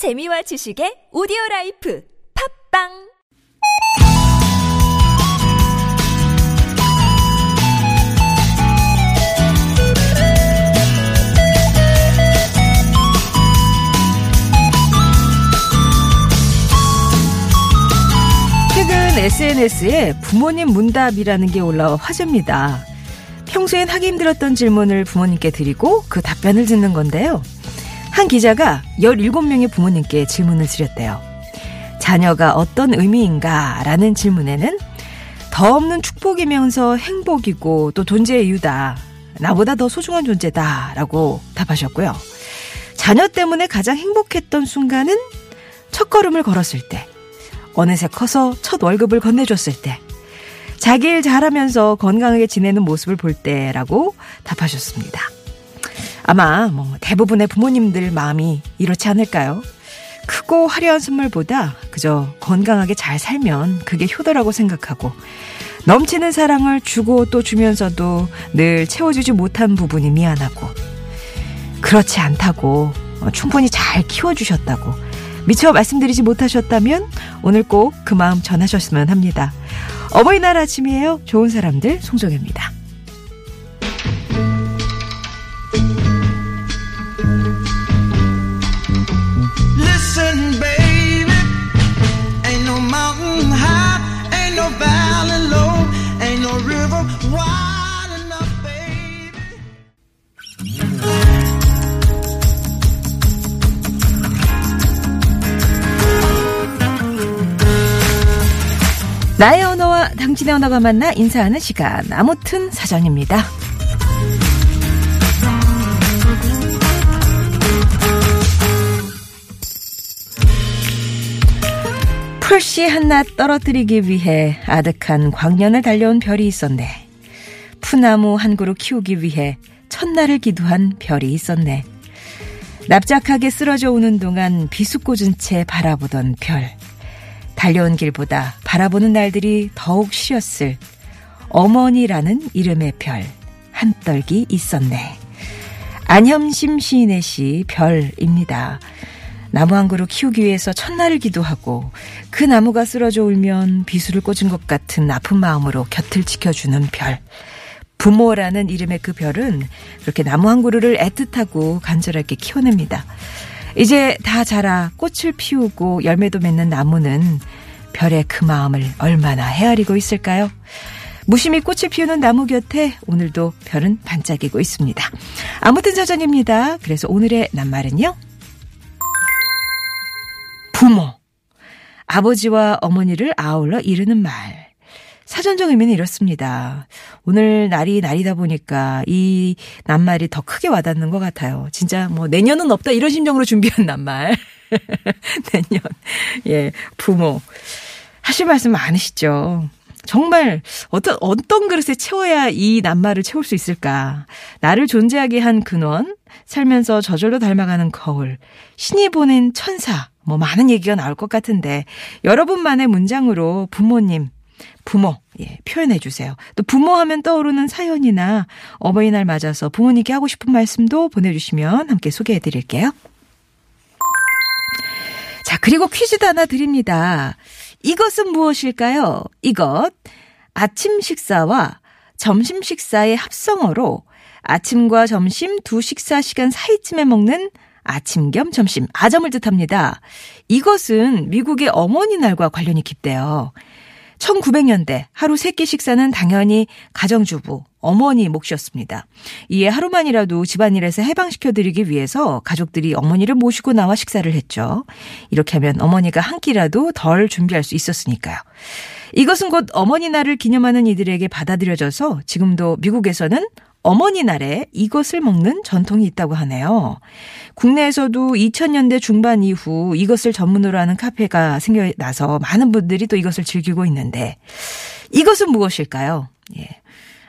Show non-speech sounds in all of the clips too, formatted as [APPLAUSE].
재미와 지식의 오디오 라이프 팟빵 최근 SNS에 부모님 문답이라는 게 올라와 화제입니다. 평소엔 하기 힘들었던 질문을 부모님께 드리고 그 답변을 듣는 건데요. 한 기자가 17명의 부모님께 질문을 드렸대요. 자녀가 어떤 의미인가? 라는 질문에는 더 없는 축복이면서 행복이고 또 존재의 이유다. 나보다 더 소중한 존재다. 라고 답하셨고요. 자녀 때문에 가장 행복했던 순간은 첫 걸음을 걸었을 때, 어느새 커서 첫 월급을 건네줬을 때, 자기 일 잘하면서 건강하게 지내는 모습을 볼 때라고 답하셨습니다. 아마 뭐 대부분의 부모님들 마음이 이렇지 않을까요? 크고 화려한 선물보다 그저 건강하게 잘 살면 그게 효도라고 생각하고 넘치는 사랑을 주고 또 주면서도 늘 채워주지 못한 부분이 미안하고 그렇지 않다고 어, 충분히 잘 키워주셨다고 미처 말씀드리지 못하셨다면 오늘 꼭 그 마음 전하셨으면 합니다. 어버이날 아침이에요. 좋은 사람들 송정혜입니다. 나의 언어와 당신의 언어가 만나 인사하는 시간. 아무튼 사전입니다. 풀씨 한낱 떨어뜨리기 위해 아득한 광년을 달려온 별이 있었네. 푸나무 한 그루 키우기 위해 첫날을 기도한 별이 있었네. 납작하게 쓰러져 오는 동안 비수 꽂은 채 바라보던 별. 달려온 길보다 바라보는 날들이 더욱 쉬었을 어머니라는 이름의 별 한 떨기 있었네. 안현심 시인의 시 별입니다. 나무 한 그루 키우기 위해서 첫날을 기도하고 그 나무가 쓰러져 울면 비수를 꽂은 것 같은 아픈 마음으로 곁을 지켜주는 별. 부모라는 이름의 그 별은 그렇게 나무 한 그루를 애틋하고 간절하게 키워냅니다. 이제 다 자라 꽃을 피우고 열매도 맺는 나무는 별의 그 마음을 얼마나 헤아리고 있을까요? 무심히 꽃을 피우는 나무 곁에 오늘도 별은 반짝이고 있습니다. 아무튼 사전입니다. 그래서 오늘의 낱말은요. 부모. 아버지와 어머니를 아울러 이르는 말. 사전적 의미는 이렇습니다. 오늘 날이 날이다 보니까 이 낱말이 더 크게 와닿는 것 같아요. 진짜 뭐 내년은 없다 이런 심정으로 준비한 낱말. [LAUGHS] 내년. 예, 부모. 하실 말씀 많으시죠? 정말 어떤 어떤 그릇에 채워야 이 낱말을 채울 수 있을까? 나를 존재하게 한 근원, 살면서 저절로 닮아가는 거울, 신이 보낸 천사, 뭐 많은 얘기가 나올 것 같은데 여러분만의 문장으로 부모님, 부모 예, 표현해 주세요. 또 부모 하면 떠오르는 사연이나 어버이날 맞아서 부모님께 하고 싶은 말씀도 보내주시면 함께 소개해 드릴게요. 자, 그리고 퀴즈도 하나 드립니다. 이것은 무엇일까요? 이것. 아침 식사와 점심 식사의 합성어로 아침과 점심 두 식사 시간 사이쯤에 먹는 아침 겸 점심, 아점을 뜻합니다. 이것은 미국의 어머니 날과 관련이 깊대요. 1900년대 하루 3끼 식사는 당연히 가정주부, 어머니 몫이었습니다. 이에 하루만이라도 집안일에서 해방시켜드리기 위해서 가족들이 어머니를 모시고 나와 식사를 했죠. 이렇게 하면 어머니가 한 끼라도 덜 준비할 수 있었으니까요. 이것은 곧 어머니 날을 기념하는 이들에게 받아들여져서 지금도 미국에서는 어머니 날에 이것을 먹는 전통이 있다고 하네요. 국내에서도 2000년대 중반 이후 이것을 전문으로 하는 카페가 생겨나서 많은 분들이 또 이것을 즐기고 있는데 이것은 무엇일까요? 예.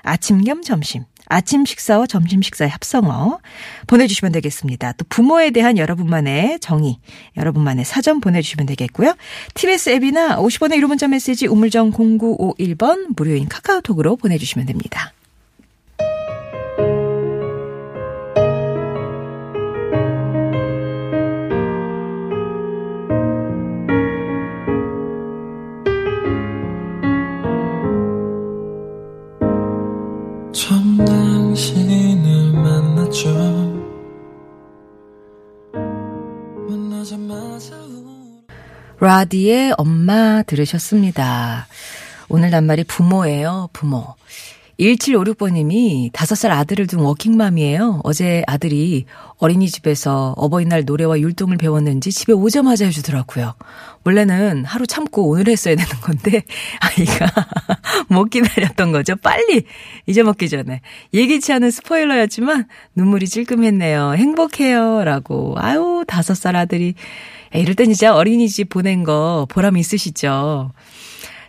아침 겸 점심. 아침 식사와 점심 식사의 합성어 보내주시면 되겠습니다. 또 부모에 대한 여러분만의 정의, 여러분만의 사전 보내주시면 되겠고요. TBS 앱이나 50원의 1호 문자 메시지 우물정 0951번 무료인 카카오톡으로 보내주시면 됩니다. 라디의 엄마 들으셨습니다. 오늘 낱말이 부모예요, 부모. 1756번님이 5살 아들을 둔 워킹맘이에요. 어제 아들이 어린이집에서 어버이날 노래와 율동을 배웠는지 집에 오자마자 해주더라고요. 원래는 하루 참고 오늘 했어야 되는 건데, [LAUGHS] 아이가 못 기다렸던 거죠. 빨리 잊어먹기 전에. 예기치 않은 스포일러였지만 눈물이 찔끔했네요. 행복해요. 라고. 아유, 5살 아들이. 이럴 땐 진짜 어린이집 보낸 거 보람 있으시죠?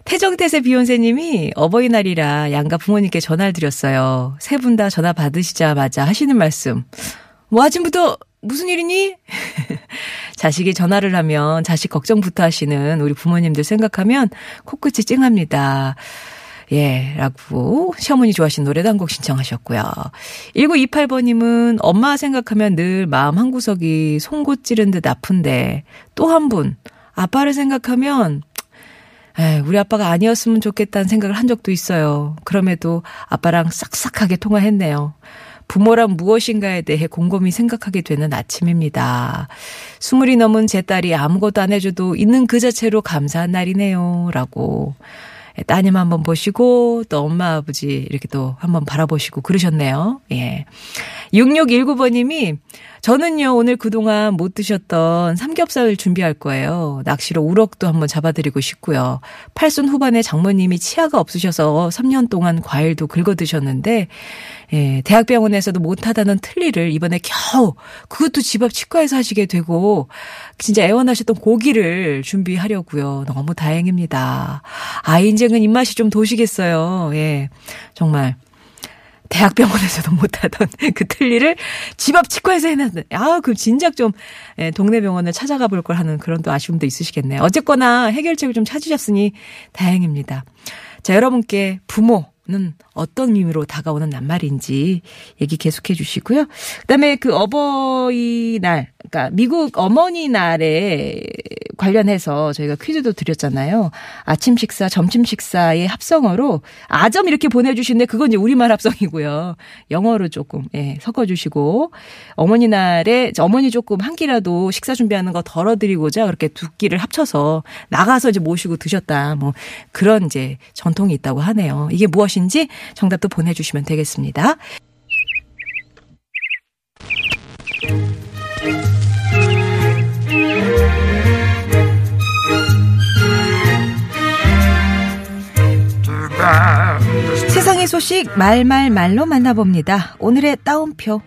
태정태세 비욘세님이 어버이날이라 양가 부모님께 전화를 드렸어요. 세 분 다 전화 받으시자마자 하시는 말씀. 뭐 아침부터 무슨 일이니? [LAUGHS] 자식이 전화를 하면 자식 걱정부터 하시는 우리 부모님들 생각하면 코끝이 찡합니다. 예, 라고 시어머니 좋아하시는 노래도 한 곡 신청하셨고요. 1928번님은 엄마 생각하면 늘 마음 한구석이 송곳 찌른 듯 아픈데 또 한 분, 아빠를 생각하면 에, 우리 아빠가 아니었으면 좋겠다는 생각을 한 적도 있어요. 그럼에도 아빠랑 싹싹하게 통화했네요. 부모란 무엇인가에 대해 곰곰이 생각하게 되는 아침입니다. 스물이 넘은 제 딸이 아무것도 안 해줘도 있는 그 자체로 감사한 날이네요. 라고. 따님 한번 보시고 또 엄마 아버지 이렇게 또 한번 바라보시고 그러셨네요. 예. 6619번님이 저는요, 오늘 그동안 못 드셨던 삼겹살 준비할 거예요. 낚시로 우럭도 한번 잡아드리고 싶고요. 팔순 후반에 장모님이 치아가 없으셔서 3년 동안 과일도 긁어 드셨는데, 예, 대학병원에서도 못하다는 틀니를 이번에 겨우 그것도 집 앞 치과에서 하시게 되고, 진짜 애원하셨던 고기를 준비하려고요. 너무 다행입니다. 아, 인생은 입맛이 좀 도시겠어요. 예, 정말. 대학병원에서도 [LAUGHS] 못하던 그 틀니를 집 앞 치과에서 해놨는. 아, 그 진작 좀 예, 동네 병원을 찾아가 볼 걸 하는 그런 또 아쉬움도 있으시겠네요. 어쨌거나 해결책을 좀 찾으셨으니 다행입니다. 자, 여러분께 부모, 는 어떤 의미로 다가오는 낱말인지 얘기 계속해 주시고요. 그다음에 그 어버이날, 그러니까 미국 어머니 날에 관련해서 저희가 퀴즈도 드렸잖아요. 아침 식사, 점심 식사의 합성어로 아점 이렇게 보내주시는데 그건 이제 우리말 합성이고요. 영어로 조금 예, 섞어주시고 어머니 날에 어머니 조금 한 끼라도 식사 준비하는 거 덜어드리고자 그렇게 두 끼를 합쳐서 나가서 이제 모시고 드셨다. 뭐 그런 이제 전통이 있다고 하네요. 이게 무엇 인지 정답도 보내주시면 되겠습니다. 세상의 소식 말말말로 만나봅니다. 오늘의 따옴표.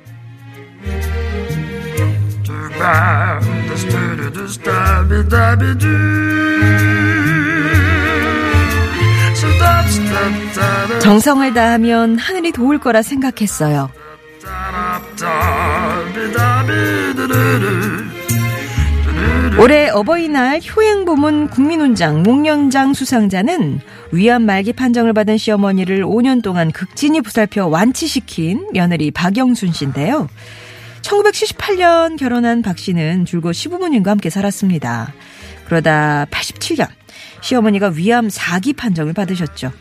정성을 다하면 하늘이 도울 거라 생각했어요. 올해 어버이날 효행부문 국민훈장 목련장 수상자는 위암 말기 판정을 받은 시어머니를 5년 동안 극진히 부살펴 완치시킨 며느리 박영순 씨인데요. 1978년 결혼한 박 씨는 줄곧 시부모님과 함께 살았습니다. 그러다 87년 시어머니가 위암 4기 판정을 받으셨죠.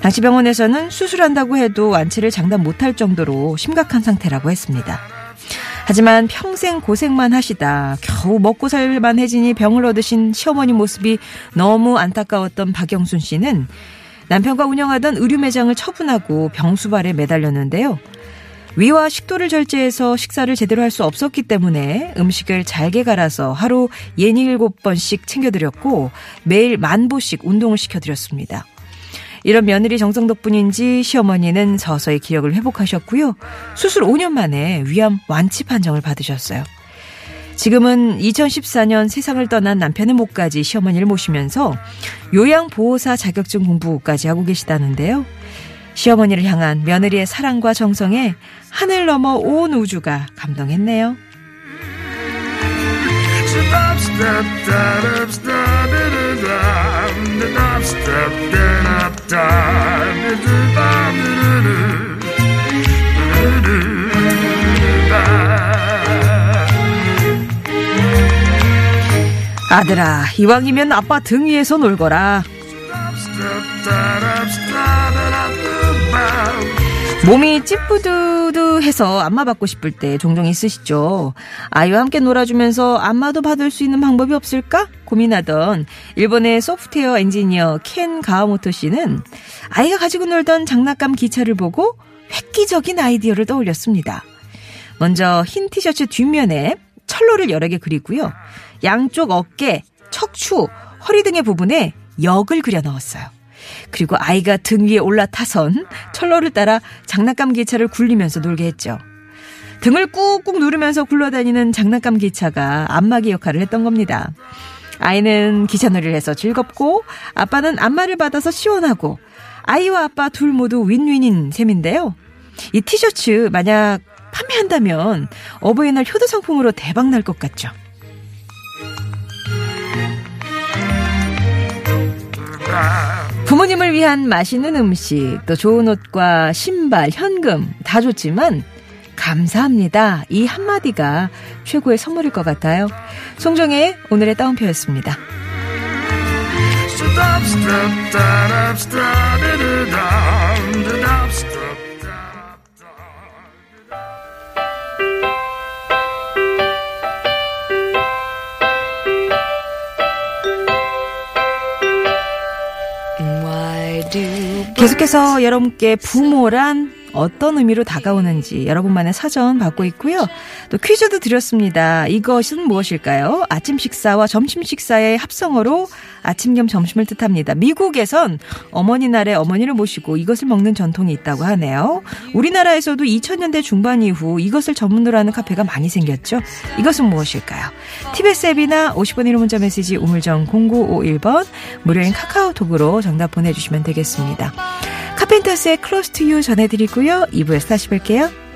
당시 병원에서는 수술한다고 해도 완치를 장담 못할 정도로 심각한 상태라고 했습니다. 하지만 평생 고생만 하시다 겨우 먹고 살만 해지니 병을 얻으신 시어머니 모습이 너무 안타까웠던 박영순 씨는 남편과 운영하던 의류 매장을 처분하고 병수발에 매달렸는데요. 위와 식도를 절제해서 식사를 제대로 할 수 없었기 때문에 음식을 잘게 갈아서 하루 67번씩 챙겨드렸고 매일 만보씩 운동을 시켜드렸습니다. 이런 며느리 정성 덕분인지 시어머니는 서서히 기력을 회복하셨고요. 수술 5년 만에 위암 완치 판정을 받으셨어요. 지금은 2014년 세상을 떠난 남편의 목까지 시어머니를 모시면서 요양보호사 자격증 공부까지 하고 계시다는데요. 시어머니를 향한 며느리의 사랑과 정성에 하늘 넘어 온 우주가 감동했네요. 아들아, 이왕이면 아빠 등 위에서 놀거라. 몸이 찌뿌두두해서 안마 받고 싶을 때 종종 있으시죠. 아이와 함께 놀아주면서 안마도 받을 수 있는 방법이 없을까 고민하던 일본의 소프트웨어 엔지니어 켄 가와모토 씨는 아이가 가지고 놀던 장난감 기차를 보고 획기적인 아이디어를 떠올렸습니다. 먼저 흰 티셔츠 뒷면에 철로를 여러 개 그리고요. 양쪽 어깨, 척추, 허리 등의 부분에 역을 그려 넣었어요. 그리고 아이가 등 위에 올라타선 철로를 따라 장난감 기차를 굴리면서 놀게 했죠. 등을 꾹꾹 누르면서 굴러다니는 장난감 기차가 안마기 역할을 했던 겁니다. 아이는 기차놀이를 해서 즐겁고 아빠는 안마를 받아서 시원하고 아이와 아빠 둘 모두 윈윈인 셈인데요. 이 티셔츠 만약 판매한다면 어버이날 효도 상품으로 대박 날 것 같죠. 부모님을 위한 맛있는 음식, 또 좋은 옷과 신발, 현금 다 좋지만 감사합니다. 이 한마디가 최고의 선물일 것 같아요. 송정의 오늘의 따옴표였습니다. 계속해서 여러분께 부모란 어떤 의미로 다가오는지 여러분만의 사전 받고 있고요. 또 퀴즈도 드렸습니다. 이것은 무엇일까요? 아침 식사와 점심 식사의 합성어로 아침 겸 점심을 뜻합니다. 미국에선 어머니 날에 어머니를 모시고 이것을 먹는 전통이 있다고 하네요. 우리나라에서도 2000년대 중반 이후 이것을 전문으로 하는 카페가 많이 생겼죠. 이것은 무엇일까요? TBS 앱이나 50번 1호 문자 메시지 우물정 0951번 무료인 카카오톡으로 정답 보내주시면 되겠습니다. 카펜터스의 Close to You 전해드리고요. 2부에서 다시 뵐게요.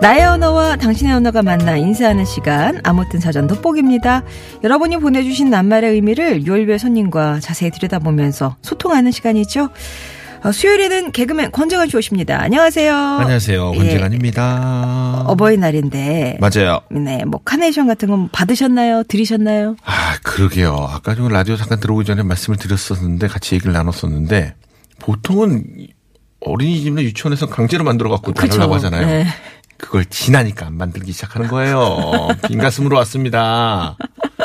나의 언어와 당신의 언어가 만나 인사하는 시간 아무튼 사전 돋보기입니다. 여러분이 보내주신 낱말의 의미를 요일별 손님과 자세히 들여다보면서 소통하는 시간이죠. 어, 수요일에는 개그맨 권정환 씨 오십니다. 안녕하세요. 안녕하세요. 예, 권재관입니다. 어버이날인데 맞아요. 네, 뭐 카네이션 같은 거 받으셨나요? 드리셨나요? 아, 그러게요. 아까 좀 라디오 잠깐 들어오기 전에 말씀을 드렸었는데 같이 얘기를 나눴었는데 보통은 어린이집이나 유치원에서 강제로 만들어 갖고 나가려고 하잖아요. 네. 그걸 지나니까 안 만들기 시작하는 거예요. 빈 가슴으로 왔습니다.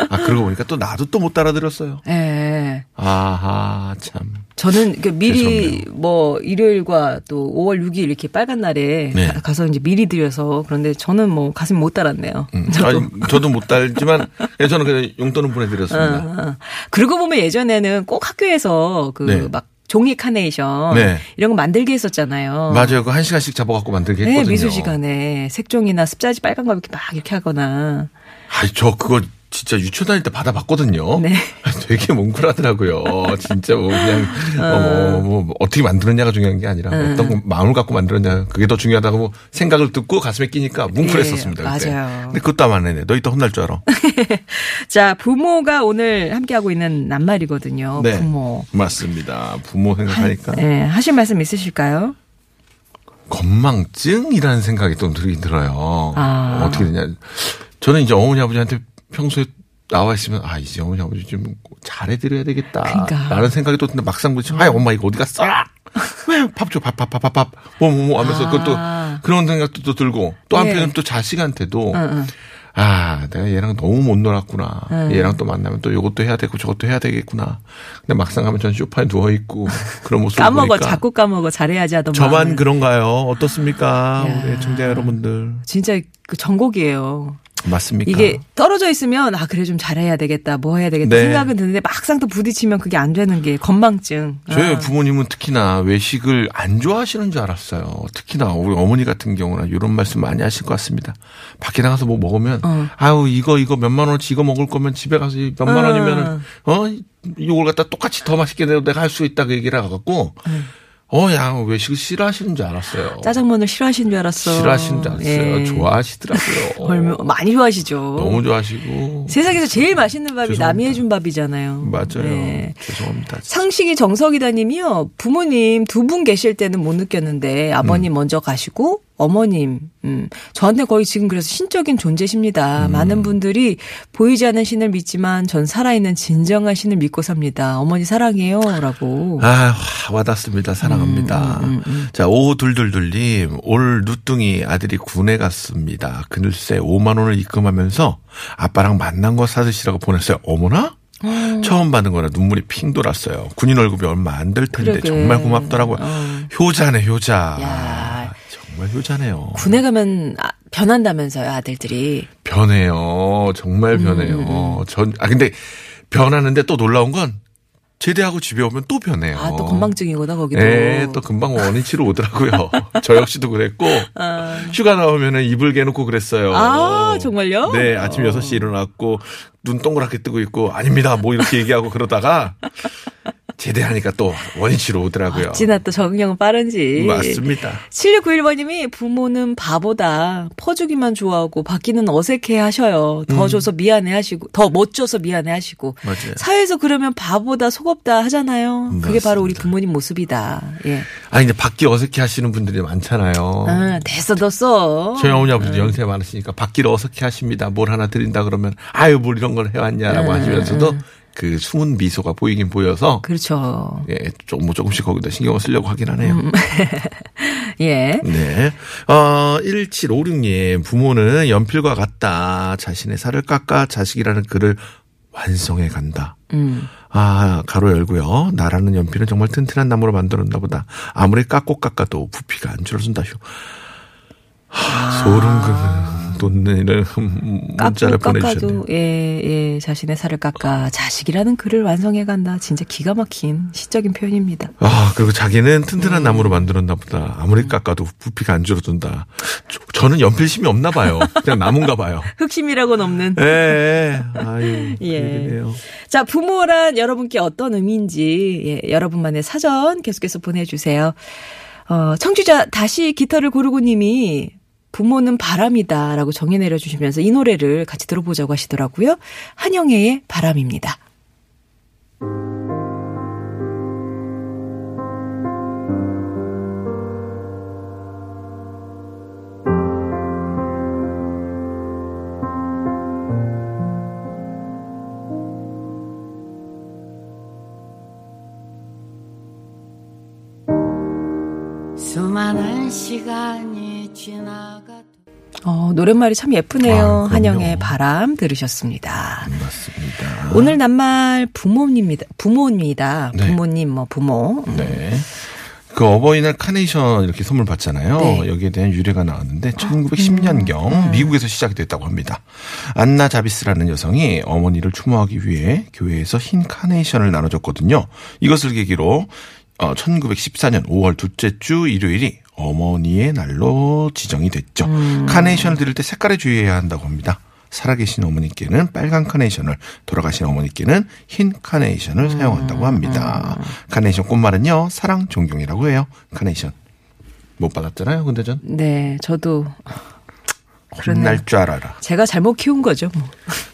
아, 그러고 보니까 또 나도 또 못 따라들었어요. 네. 아하, 참. 저는 그 미리 죄송해요. 뭐 일요일과 또 5월 6일 이렇게 빨간 날에 네. 가- 가서 이제 미리 드려서 그런데 저는 뭐 가슴 못 달았네요. 음, 저도. 아니, 저도 못 달지만 예, 저는 그냥 용돈은 보내드렸습니다. 어. 그러고 보면 예전에는 꼭 학교에서 그 네. 막 종이 카네이션 네. 이런 거 만들게 했었잖아요. 맞아요. 그 한 시간씩 잡아갖고 만들게 네, 했거든요. 미술 시간에 색종이나 습자지 빨간 거 이렇게 막 이렇게 하거나. 아이, 저 그거 진짜 유치원 다닐 때 받아봤거든요. 네. [LAUGHS] 되게 뭉클하더라고요. 진짜 뭐 그냥 어, 뭐, 뭐, 뭐 어떻게 만들었냐가 중요한 게 아니라 어떤 거 마음을 갖고 만들었냐 그게 더 중요하다고 뭐 생각을 듣고 가슴에 끼니까 뭉클했었습니다. 예, 그때. 맞아요. 근데 그것도 안 하네. 너 이따 혼날 줄 알아. [LAUGHS] 자, 부모가 오늘 함께하고 있는 낱말이거든요. 네. 부모. 맞습니다. 부모 생각하니까 네, 하실 말씀 있으실까요? 건망증이라는 생각이 또 들긴 들어요. 아. 어떻게 되냐. 저는 이제 어머니 아버지한테 평소에 나와 있으면 아 이제 어머니 아버지 좀 잘해드려야 되겠다. 그러니까. 라는 생각이 또 드는데 막상 보지 아이 엄마 이거 어디 갔어? 왜밥 줘? 밥 밥 밥 밥밥 뭐 뭐 뭐 하면서 아. 그것도 그런 생각도 또 들고 또 예. 한편은 또 자식한테도 응, 응. 아, 내가 얘랑 너무 못 놀았구나. 음. 얘랑 또 만나면 또 이것도 해야 되고 저것도 해야 되겠구나. 근데 막상 가면 전 소파에 누워 있고 그런 모습을 [LAUGHS] 까먹어, 보니까 자꾸 까먹어. 잘해야지 하던 저만 마음을. 그런가요? 어떻습니까? 야. 우리 청자 여러분들. 진짜 그 전곡이에요. 맞습니까? 이게 떨어져 있으면 아 그래 좀 잘해야 되겠다 뭐 해야 되겠다 네. 생각은 드는데 막상 또 부딪히면 그게 안 되는 게 건망증. 저희 아. 부모님은 특히나 외식을 안 좋아하시는 줄 알았어요. 특히나 우리 어머니 같은 경우는 이런 말씀 많이 하실 것 같습니다. 밖에 나가서 뭐 먹으면 어. 아유 이거 이거 몇만 원어치 이거 먹을 거면 집에 가서 몇만 어. 원이면은 어 이걸 갖다 똑같이 더 맛있게 내도 내가 할 수 있다 그 얘기를 해갖고 음. 어, 야, 외식을 싫어하시는 줄 알았어요. 짜장면을 싫어하시는 줄 알았어. 싫어하시는 줄 알았어요. 예. 좋아하시더라고요. [LAUGHS] 얼마 많이 좋아하시죠. 너무 좋아하시고. 세상에서 제일 맛있는 밥이 죄송합니다. 남이 해준 밥이잖아요. 맞아요. 네. 죄송합니다. 진짜. 상식이 정석이다님이요. 부모님 두 분 계실 때는 못 느꼈는데 아버님 먼저 가시고 어머님, 음, 저한테 거의 지금 그래서 신적인 존재십니다. 음. 많은 분들이 보이지 않는 신을 믿지만 전 살아있는 진정한 신을 믿고 삽니다. 어머니 사랑해요 라고. 아, 와, 와닿습니다. 사랑합니다. 음, 자, 오둘둘둘님, 올 누뚱이 아들이 군에 갔습니다. 그늘새 5만원을 입금하면서 아빠랑 만난 거 사드시라고 보냈어요. 어머나? 음. 처음 받은 거라 눈물이 핑 돌았어요. 군인 월급이 얼마 안 될 텐데 그러게. 정말 고맙더라고요. 어. 효자네, 효자. 야. 정말 효자네요. 군에 가면 아, 변한다면서요 아들들이. 변해요. 정말 음, 변해요. 전, 아, 근데 변하는데 또 놀라운 건 제대하고 집에 오면 또 변해요. 아 또 건망증이구나 거기도. 예, 또 금방 원인치로 오더라고요. [LAUGHS] 저 역시도 그랬고, 휴가 나오면은 이불 개놓고 그랬어요. 아, 정말요? 네, 아침 6시 일어났고, 눈 동그랗게 뜨고 있고, 아닙니다. 뭐 이렇게 얘기하고 그러다가, 제대하니까 또 원인치로 오더라고요. 어찌나 또 적응력은 빠른지. 맞습니다. 7691번님이 부모는 바보다 퍼주기만 좋아하고 받기는 어색해 하셔요. 더 줘서 미안해 하시고, 더 못 줘서 미안해 하시고. 음. 맞아요. 사회에서 그러면 바보다 속없다 하잖아요. 그게 바로 우리 맞습니다. 부모님 모습이다. 예. 아니, 근데 받기 어색해 하시는 분들이 많잖아요. 아, 됐어, 됐어. 저희 어머니 아버지 연세 많으시니까 받기를 어색해 하십니다. 뭘 하나 드린다 그러면 아유 뭘 이런 걸 해왔냐라고 하시면서도 그 숨은 미소가 보이긴 보여서 그렇죠. 예, 조금 뭐 조금씩 거기다 신경을 쓰려고 하긴 하네요. [LAUGHS] 예. 네. 어, 1756님, 부모는 연필과 같다. 자신의 살을 깎아 자식이라는 글을 완성해 간다. 음. 아, 가로 열고요. 나라는 연필은 정말 튼튼한 나무로 만들었나 보다. 아무리 깎고 깎아도 부피가 안 줄어든다. 휴. 하, 소름 돋는 문자를 깎고 보내주셨네요. 깎아도 예, 예, 자신의 살을 깎아 자식이라는 글을 완성해 간다. 진짜 기가 막힌 시적인 표현입니다. 아, 그리고 자기는 음. 튼튼한 나무로 만들었나 보다. 아무리 깎아도 부피가 안 줄어든다. 저, 는 연필심이 없나 봐요. 그냥 나무인가 봐요. [LAUGHS] 흑심이라고는 없는. 예, 예. 아유, [LAUGHS] 예. 그러네요. 자, 부모란 여러분께 어떤 의미인지 예, 여러분만의 사전 계속해서 보내주세요. 어, 청취자 다시 깃털을 고르고 님이 부모는 바람이다 라고 정의 내려주시면서 이 노래를 같이 들어보자고 하시더라고요. 한영애의 바람입니다. 수많은 시간이 지나가 어, 노랫말이 참 예쁘네요. 아. 한영의 바람 들으셨습니다. 맞습니다. 오늘 낱말 부모입니다. 부모입니다. 네. 부모님, 뭐, 부모. 음. 네. 그 어버이날 카네이션 이렇게 선물 받잖아요. 네. 아, 여기에 대한 유래가 나왔는데 1910년경 음. 미국에서 시작이 됐다고 합니다. 안나 자비스라는 여성이 어머니를 추모하기 위해 교회에서 흰 카네이션을 나눠줬거든요. 이것을 계기로 어, 1914년 5월 둘째 주 일요일이 어머니의 날로 지정이 됐죠. 음. 카네이션을 드릴 때 색깔에 주의해야 한다고 합니다. 살아계신 어머니께는 빨간 카네이션을, 돌아가신 어머니께는 흰 카네이션을 음. 사용한다고 합니다. 카네이션 꽃말은요, 사랑 존경이라고 해요. 카네이션. 못 받았잖아요, 근데 전. 네, 저도. 혼날 줄 알아라. 제가 잘못 키운 거죠. 뭐.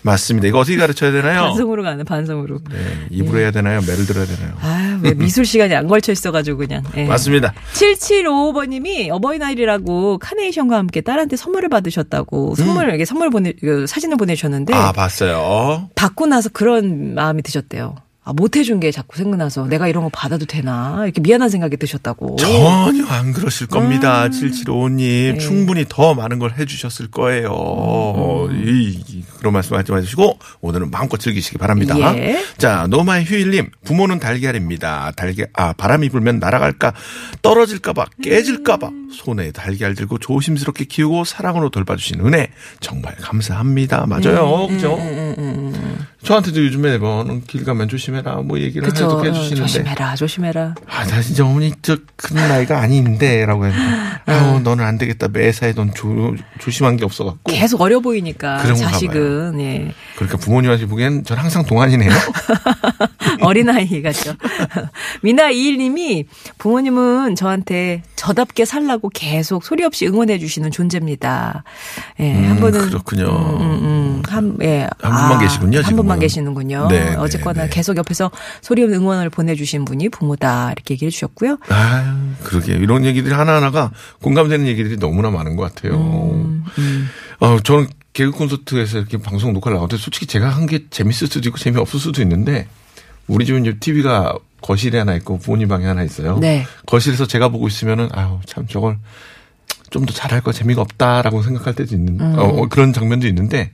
맞습니다. 이거 어떻게 가르쳐야 되나요? [LAUGHS] 반성으로 가는 반성으로. 네, 입으로 해야 되나요? 매를 들어야 되나요? 아, 왜 미술 시간이 안 걸쳐 있어가지고 그냥. 예. 맞습니다. 7755번님이 어버이날이라고 카네이션과 함께 딸한테 선물을 받으셨다고 선물 이게 선물 보내 그 사진을 보내주셨는데 아, 봤어요. 받고 나서 그런 마음이 드셨대요. 아, 못 해준 게 자꾸 생각나서 내가 이런 거 받아도 되나 이렇게 미안한 생각이 드셨다고. 전혀 안 그러실 겁니다. 7755님. 음. 네. 충분히 더 많은 걸 해주셨을 거예요. 음, 이, 이, 그런 말씀 하지 마시고, 오늘은 마음껏 즐기시기 바랍니다. 예. 자, 노마의 휴일님. 부모는 달걀입니다. 달걀, 아, 바람이 불면 날아갈까, 떨어질까봐, 깨질까봐, 손에 달걀 들고 조심스럽게 키우고 사랑으로 돌봐주신 은혜. 정말 감사합니다. 맞아요. 음, 그죠? 저한테도 요즘에 뭐는 길 가면 조심해라, 뭐 얘기를 그쵸. 어, 해주시는데. 조심해라, 조심해라. 아, 나 진짜 어머니 저큰 나이가 아닌데 라고 했는데 아우 너는 안 되겠다 매사에 넌 조, 조심한 게 없어갖고 계속 어려 보이니까 자식은 예. 그러니까 부모님한테 보기엔 전 항상 동안이네요 [LAUGHS] 어린아이 같죠. [LAUGHS] 미나 이일님이 부모님은 저한테 저답게 살라고 계속 소리 없이 응원해 주시는 존재입니다. 예, 한 음, 분은 그렇군요. 음, 음, 음. 한, 예. 한 분만 계시군요, 한 지금은. 분만 계시는군요. 네, 네, 어쨌거나 네. 계속 옆에서 소리 없는 응원을 보내 주신 분이 부모다 이렇게 얘기해 주셨고요. 아유, 그러게. 이런 얘기들이 하나하나가 공감되는 얘기들이 너무나 많은 것 같아요. 음, 어, 저는 개그 콘서트에서 이렇게 방송 녹화를 나갈 때 솔직히 제가 한 게 재밌을 수도 있고 재미없을 수도 있는데 우리 집은 이제 TV가 거실에 하나 있고 부모님 방에 하나 있어요. 네. 거실에서 제가 보고 있으면은 아유, 참 저걸 좀 더 잘할 거 재미가 없다라고 생각할 때도 있는 음. 어, 어, 그런 장면도 있는데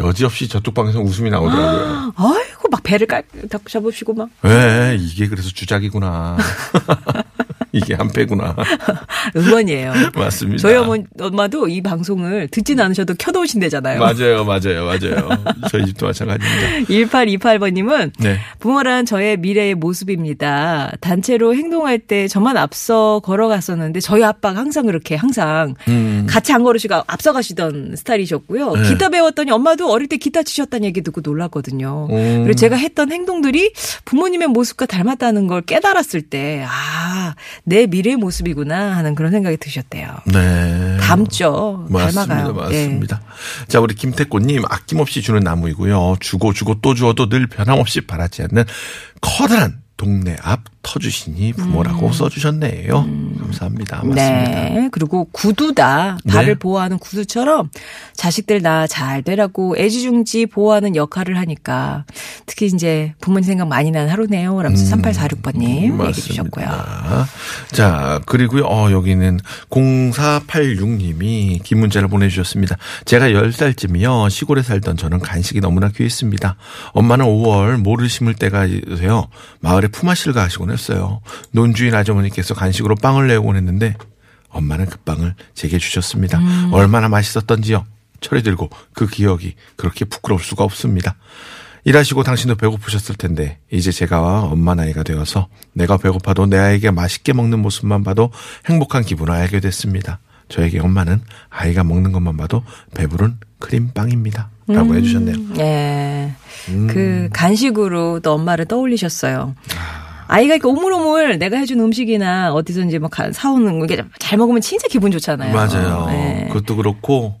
여지없이 저쪽 방에서 웃음이 나오더라고요. [GASPS] 아이고 막 배를 깔 잡으시고 막왜 이게 그래서 주작이구나. [LAUGHS] 이게 한패구나. [LAUGHS] 응원이에요. 맞습니다. 저희 어머, 엄마도 이 방송을 듣진 않으셔도 켜놓으신대잖아요. 맞아요, 맞아요, 맞아요. 저희 집도 마찬가지입니다. [LAUGHS] 1828번님은 네. 부모란 저의 미래의 모습입니다. 단체로 행동할 때 저만 앞서 걸어갔었는데 저희 아빠가 항상 그렇게 항상 음. 같이 안 걸으시고 앞서 가시던 스타일이셨고요. 네. 기타 배웠더니 엄마도 어릴 때 기타 치셨다는 얘기 듣고 놀랐거든요. 음. 그리고 제가 했던 행동들이 부모님의 모습과 닮았다는 걸 깨달았을 때, 아, 내 미래의 모습이구나 하는 그런 생각이 드셨대요. 네. 닮죠. 맞습니다. 닮아가요. 예. 맞습니다. 자, 우리 김태꽃님 아낌없이 주는 나무이고요. 주고 주고 또 주어도 늘 변함없이 바라지 않는 커다란 동네 앞 터주시니 부모라고 써주셨네요. 감사합니다. 맞습니다. 음. 네. 그리고 구두다. 네. 달을 보호하는 구두처럼 자식들 나 잘 되라고 애지중지 보호하는 역할을 하니까 특히 이제 부모님 생각 많이 나는 하루네요. 라면서 3846번님 얘기해 주셨고요. 음. 맞습니다. 자, 그리고요, 어, 여기는 0486님이 긴 문자를 보내주셨습니다. 제가 10살쯤이요, 시골에 살던 저는 간식이 너무나 귀했습니다. 엄마는 5월 모를 심을 때가 돼요. 마을에 품앗이를 가시 곤 했어요. 논주인 아주머니께서 간식으로 빵을 내오곤 했는데, 엄마는 그 빵을 제게 주셨습니다. 얼마나 맛있었던지요. 철이 들고 그 기억이 그렇게 부끄러울 수가 없습니다. 일하시고 당신도 배고프셨을 텐데 이제 제가 엄마 나이가 되어서 내가 배고파도 내 아이에게 맛있게 먹는 모습만 봐도 행복한 기분을 알게 됐습니다. 저에게 엄마는 아이가 먹는 것만 봐도 배부른 크림빵입니다. 라고 해주셨네요. 예. 음. 그 간식으로 또 엄마를 떠올리셨어요. 아 이가 이렇게 오물오물 내가 해준 음식이나 어디선지 막 가- 사오는 거 이게 잘 먹으면 진짜 기분 좋잖아요. 맞아요. 예. 그것도 그렇고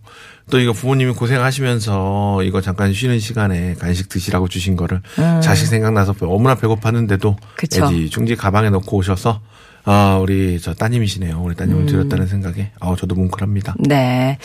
또 이거 부모님이 고생하시면서 이거 잠깐 쉬는 시간에 간식 드시라고 주신 거를 자식 생각나서 너무나 배고팠는데도 음. 그쵸. 애지 중지 가방에 넣고 오셔서 아 우리 저 따님이시네요. 우리 따님을 음. 드렸다는 생각에 아 저도 뭉클합니다. 네.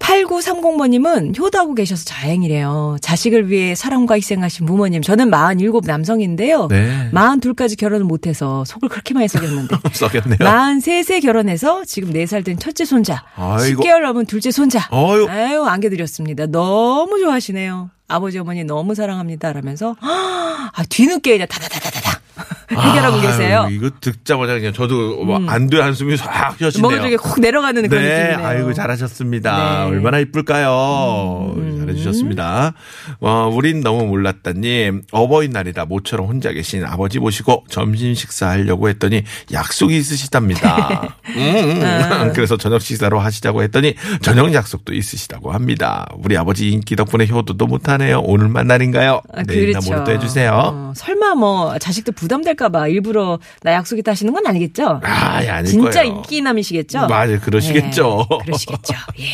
8930번님은 효도하고 계셔서 다행이래요. 자식을 위해 사랑과 희생하신 부모님. 저는 47 남성인데요. 네. 42까지 결혼을 못해서 속을 그렇게 많이 썩였는데. [LAUGHS] 썩였네요. 43세 결혼해서 지금 4살 된 첫째 손자. 아이고. 10개월 넘은 둘째 손자. 어유. 아유, 안겨드렸습니다. 너무 좋아하시네요. 아버지, 어머니 너무 사랑합니다. 라면서, 아, 뒤늦게 그냥 다다다다다다. [LAUGHS] 해결하고 계세요. 음. 아유, 이거 듣자마자 그냥 저도 뭐 안돼 한숨이 싹 쉬어지네요. 머리 쪽에 콕 내려가는 그런 네, 느낌이네요. 아이고 잘하셨습니다. 네. 음, 얼마나 이쁠까요? 잘해주셨습니다. 어, 우린 너무 몰랐다님 어버이날이라 모처럼 혼자 계신 아버지 모시고 점심 식사하려고 했더니 약속이 있으시답니다. [LAUGHS] 음, 음. 아. [LAUGHS] 그래서 저녁 식사로 하시자고 했더니 저녁 약속도 있으시다고 합니다. 우리 아버지 인기 덕분에 효도도 못하네요. 오늘만 날인가요? 아, 내일이나 모레 또 해주세요. 어, 설마 뭐 자식들 부담 될까봐 일부러 나 약속 있다 하시는 건 아니겠죠? 아, 아닐 진짜 거예요. 인기남이시겠죠? 맞아요. 그러시겠죠. 네, 그러시겠죠. 예.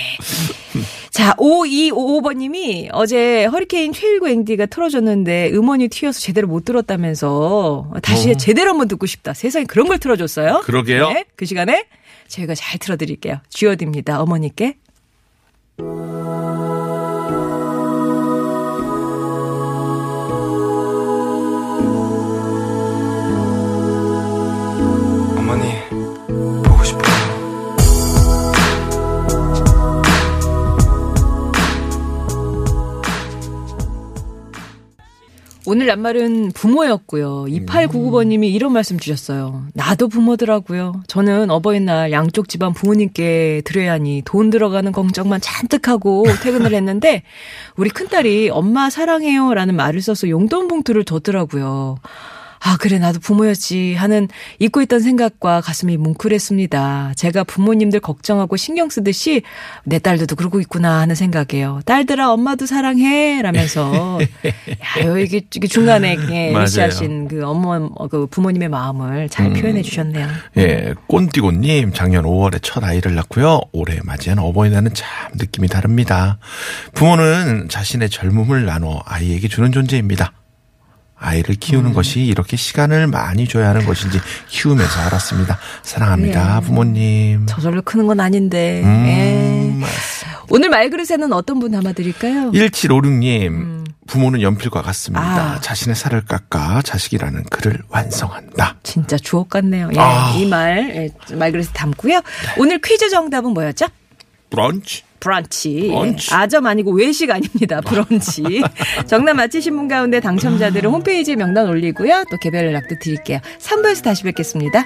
자, 5255번님이 어제 허리케인 최일구 앵디가 틀어줬는데 음원이 튀어서 제대로 못 들었다면서 다시 제대로 한번 듣고 싶다. 세상에 그런 걸 틀어줬어요? 그러게요. 네, 그 시간에 저희가 잘 틀어드릴게요. 쥐어드입니다. 어머니께. 오늘 낱말은 부모였고요. 2899번님이 이런 말씀 주셨어요. 나도 부모더라고요. 저는 어버이날 양쪽 집안 부모님께 드려야 하니 돈 들어가는 걱정만 잔뜩 하고 퇴근을 했는데 우리 큰딸이 엄마 사랑해요 라는 말을 써서 용돈 봉투를 줬더라고요. 아, 그래, 나도 부모였지 하는 잊고 있던 생각과 가슴이 뭉클했습니다. 제가 부모님들 걱정하고 신경 쓰듯이 내 딸들도 그러고 있구나 하는 생각이에요. 딸들아, 엄마도 사랑해! 라면서. [LAUGHS] 야, 이게 중간에. 리시하신 그 어머, 그 부모님의 마음을 잘 표현해 주셨네요. 예, 꼰띠고님, 작년 5월에 첫 아이를 낳고요. 올해 맞이한 어버이날은 참 느낌이 다릅니다. 부모는 자신의 젊음을 나눠 아이에게 주는 존재입니다. 아이를 키우는 것이 이렇게 시간을 많이 줘야 하는 것인지 키우면서 알았습니다. 사랑합니다, 부모님. 저절로 크는 건 아닌데. 음, 예. 오늘 말그릇에는 어떤 분 담아드릴까요? 1756님, 부모는 연필과 같습니다. 아. 자신의 살을 깎아 자식이라는 글을 완성한다. 진짜 주옥 같네요. 예, 아. 이 말, 예, 말그릇에 담고요. 오늘 퀴즈 정답은 뭐였죠? 브런치. 브런치. 브런치. 아점 아니고 외식 아닙니다. 브런치. [LAUGHS] 정답 맞히신 분 가운데 당첨자들은 홈페이지에 명단 올리고요. 또 개별 연락도 드릴게요. 3부에서 다시 뵙겠습니다.